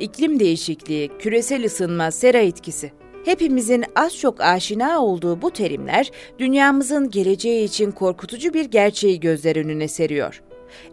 iklim değişikliği, küresel ısınma, sera etkisi. Hepimizin az çok aşina olduğu bu terimler dünyamızın geleceği için korkutucu bir gerçeği gözler önüne seriyor.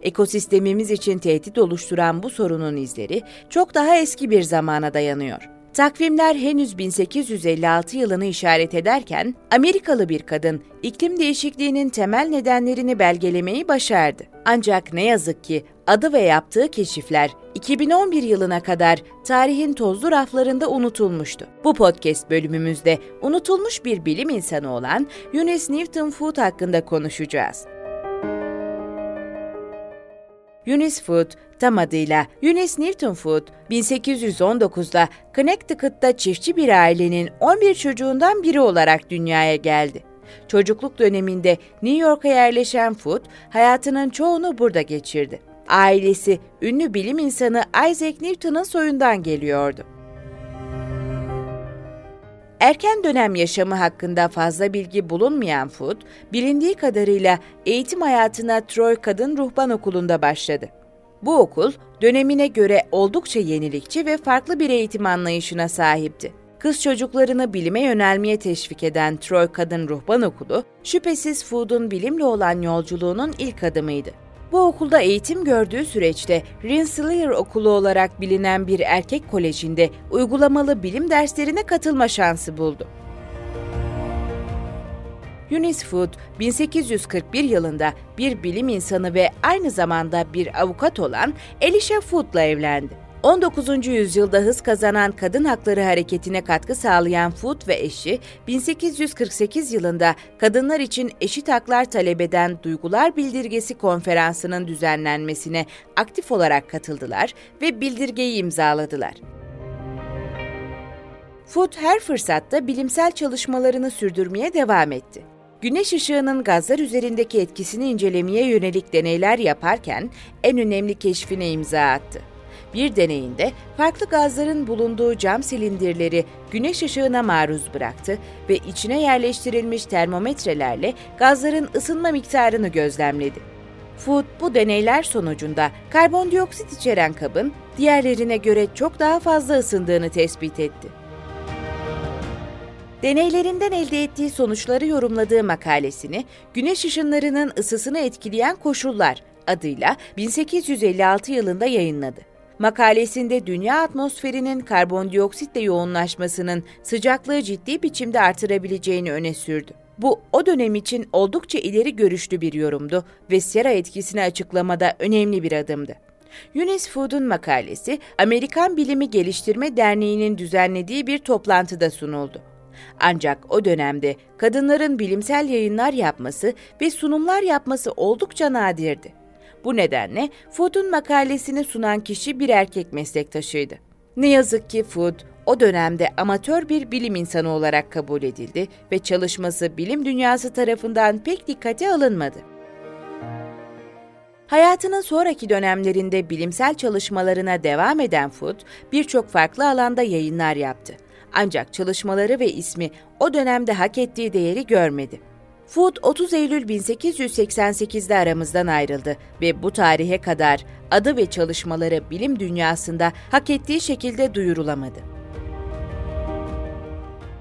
Ekosistemimiz için tehdit oluşturan bu sorunun izleri çok daha eski bir zamana dayanıyor. Takvimler henüz 1856 yılını işaret ederken Amerikalı bir kadın iklim değişikliğinin temel nedenlerini belgelemeyi başardı. Ancak ne yazık ki adı ve yaptığı keşifler 2011 yılına kadar tarihin tozlu raflarında unutulmuştu. Bu podcast bölümümüzde unutulmuş bir bilim insanı olan Eunice Newton Foot hakkında konuşacağız. Eunice Foot, tam adıyla Eunice Newton Foot, 1819'da Connecticut'ta çiftçi bir ailenin 11 çocuğundan biri olarak dünyaya geldi. Çocukluk döneminde New York'a yerleşen Foot, hayatının çoğunu burada geçirdi. Ailesi ünlü bilim insanı Isaac Newton'un soyundan geliyordu. Erken dönem yaşamı hakkında fazla bilgi bulunmayan Foot, bilindiği kadarıyla eğitim hayatına Troy Kadın Ruhban Okulu'nda başladı. Bu okul, dönemine göre oldukça yenilikçi ve farklı bir eğitim anlayışına sahipti. Kız çocuklarını bilime yönelmeye teşvik eden Troy Kadın Ruhban Okulu, şüphesiz Food'un bilimle olan yolculuğunun ilk adımıydı. Bu okulda eğitim gördüğü süreçte Rensselaer Okulu olarak bilinen bir erkek kolejinde uygulamalı bilim derslerine katılma şansı buldu. Eunice Food, 1841 yılında bir bilim insanı ve aynı zamanda bir avukat olan Elisha Food'la evlendi. 19. yüzyılda hız kazanan kadın hakları hareketine katkı sağlayan Foot ve eşi, 1848 yılında kadınlar için eşit haklar talep eden Duygular Bildirgesi Konferansı'nın düzenlenmesine aktif olarak katıldılar ve bildirgeyi imzaladılar. Foot her fırsatta bilimsel çalışmalarını sürdürmeye devam etti. Güneş ışığının gazlar üzerindeki etkisini incelemeye yönelik deneyler yaparken en önemli keşfine imza attı. Bir deneyinde farklı gazların bulunduğu cam silindirleri güneş ışığına maruz bıraktı ve içine yerleştirilmiş termometrelerle gazların ısınma miktarını gözlemledi. Food bu deneyler sonucunda karbondioksit içeren kabın diğerlerine göre çok daha fazla ısındığını tespit etti. Deneylerinden elde ettiği sonuçları yorumladığı makalesini Güneş ışınlarının ısısını etkileyen koşullar adıyla 1856 yılında yayınladı. Makalesinde dünya atmosferinin karbondioksitle yoğunlaşmasının sıcaklığı ciddi biçimde artırabileceğini öne sürdü. Bu o dönem için oldukça ileri görüşlü bir yorumdu ve sera etkisini açıklamada önemli bir adımdı. Eunice Food'un makalesi Amerikan Bilimi Geliştirme Derneği'nin düzenlediği bir toplantıda sunuldu. Ancak o dönemde kadınların bilimsel yayınlar yapması ve sunumlar yapması oldukça nadirdi. Bu nedenle Food'un makalesini sunan kişi bir erkek meslektaşıydı. Ne yazık ki Food, o dönemde amatör bir bilim insanı olarak kabul edildi ve çalışması bilim dünyası tarafından pek dikkate alınmadı. Hayatının sonraki dönemlerinde bilimsel çalışmalarına devam eden Food, birçok farklı alanda yayınlar yaptı. Ancak çalışmaları ve ismi o dönemde hak ettiği değeri görmedi. Food 30 Eylül 1888'de aramızdan ayrıldı ve bu tarihe kadar adı ve çalışmaları bilim dünyasında hak ettiği şekilde duyurulamadı.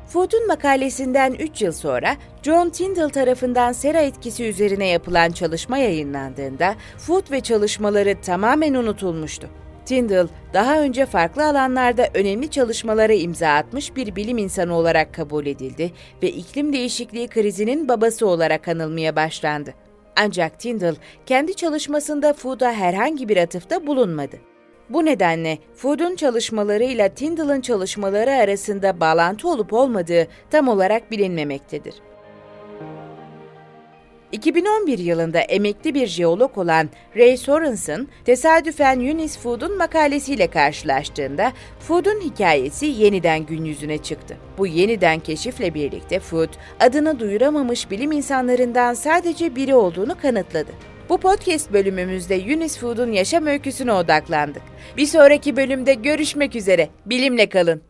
Food'un makalesinden 3 yıl sonra John Tyndall tarafından sera etkisi üzerine yapılan çalışma yayınlandığında Food ve çalışmaları tamamen unutulmuştu. Tyndall, daha önce farklı alanlarda önemli çalışmalara imza atmış bir bilim insanı olarak kabul edildi ve iklim değişikliği krizinin babası olarak anılmaya başlandı. Ancak Tyndall, kendi çalışmasında Food'a herhangi bir atıfta bulunmadı. Bu nedenle Food'un çalışmalarıyla Tyndall'ın çalışmaları arasında bağlantı olup olmadığı tam olarak bilinmemektedir. 2011 yılında emekli bir jeolog olan Ray Sorensen, tesadüfen Eunice Food'un makalesiyle karşılaştığında Food'un hikayesi yeniden gün yüzüne çıktı. Bu yeniden keşifle birlikte Food, adını duyuramamış bilim insanlarından sadece biri olduğunu kanıtladı. Bu podcast bölümümüzde Eunice Food'un yaşam öyküsüne odaklandık. Bir sonraki bölümde görüşmek üzere. Bilimle kalın.